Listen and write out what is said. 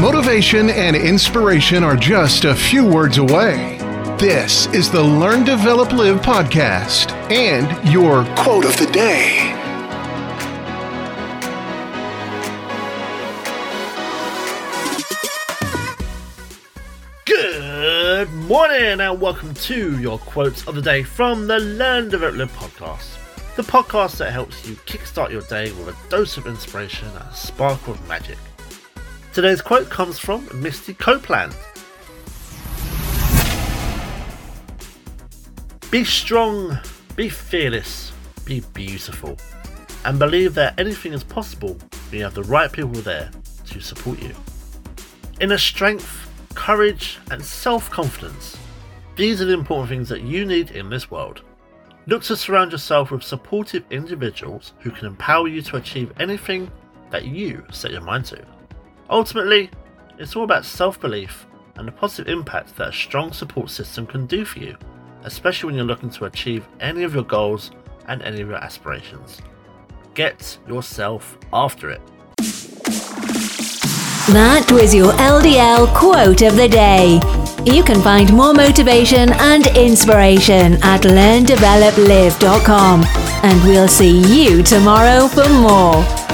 Motivation and inspiration are just a few words away. This is the Learn, Develop, Live podcast and your quote of the day. Good morning and welcome to your quotes of the day from the Learn, Develop, Live podcast. The podcast that helps you kickstart your day with a dose of inspiration and a spark of magic. Today's quote comes from Misty Copeland. Be strong, be fearless, be beautiful, and believe that anything is possible when you have the right people there to support you. Inner strength, courage, and self confidence. These are the important things that you need in this world. Look to surround yourself with supportive individuals who can empower you to achieve anything that you set your mind to. Ultimately, it's all about self belief and the positive impact that a strong support system can do for you, especially when you're looking to achieve any of your goals and any of your aspirations. Get yourself after it. That was your LDL quote of the day. You can find more motivation and inspiration at learndeveloplive.com. And we'll see you tomorrow for more.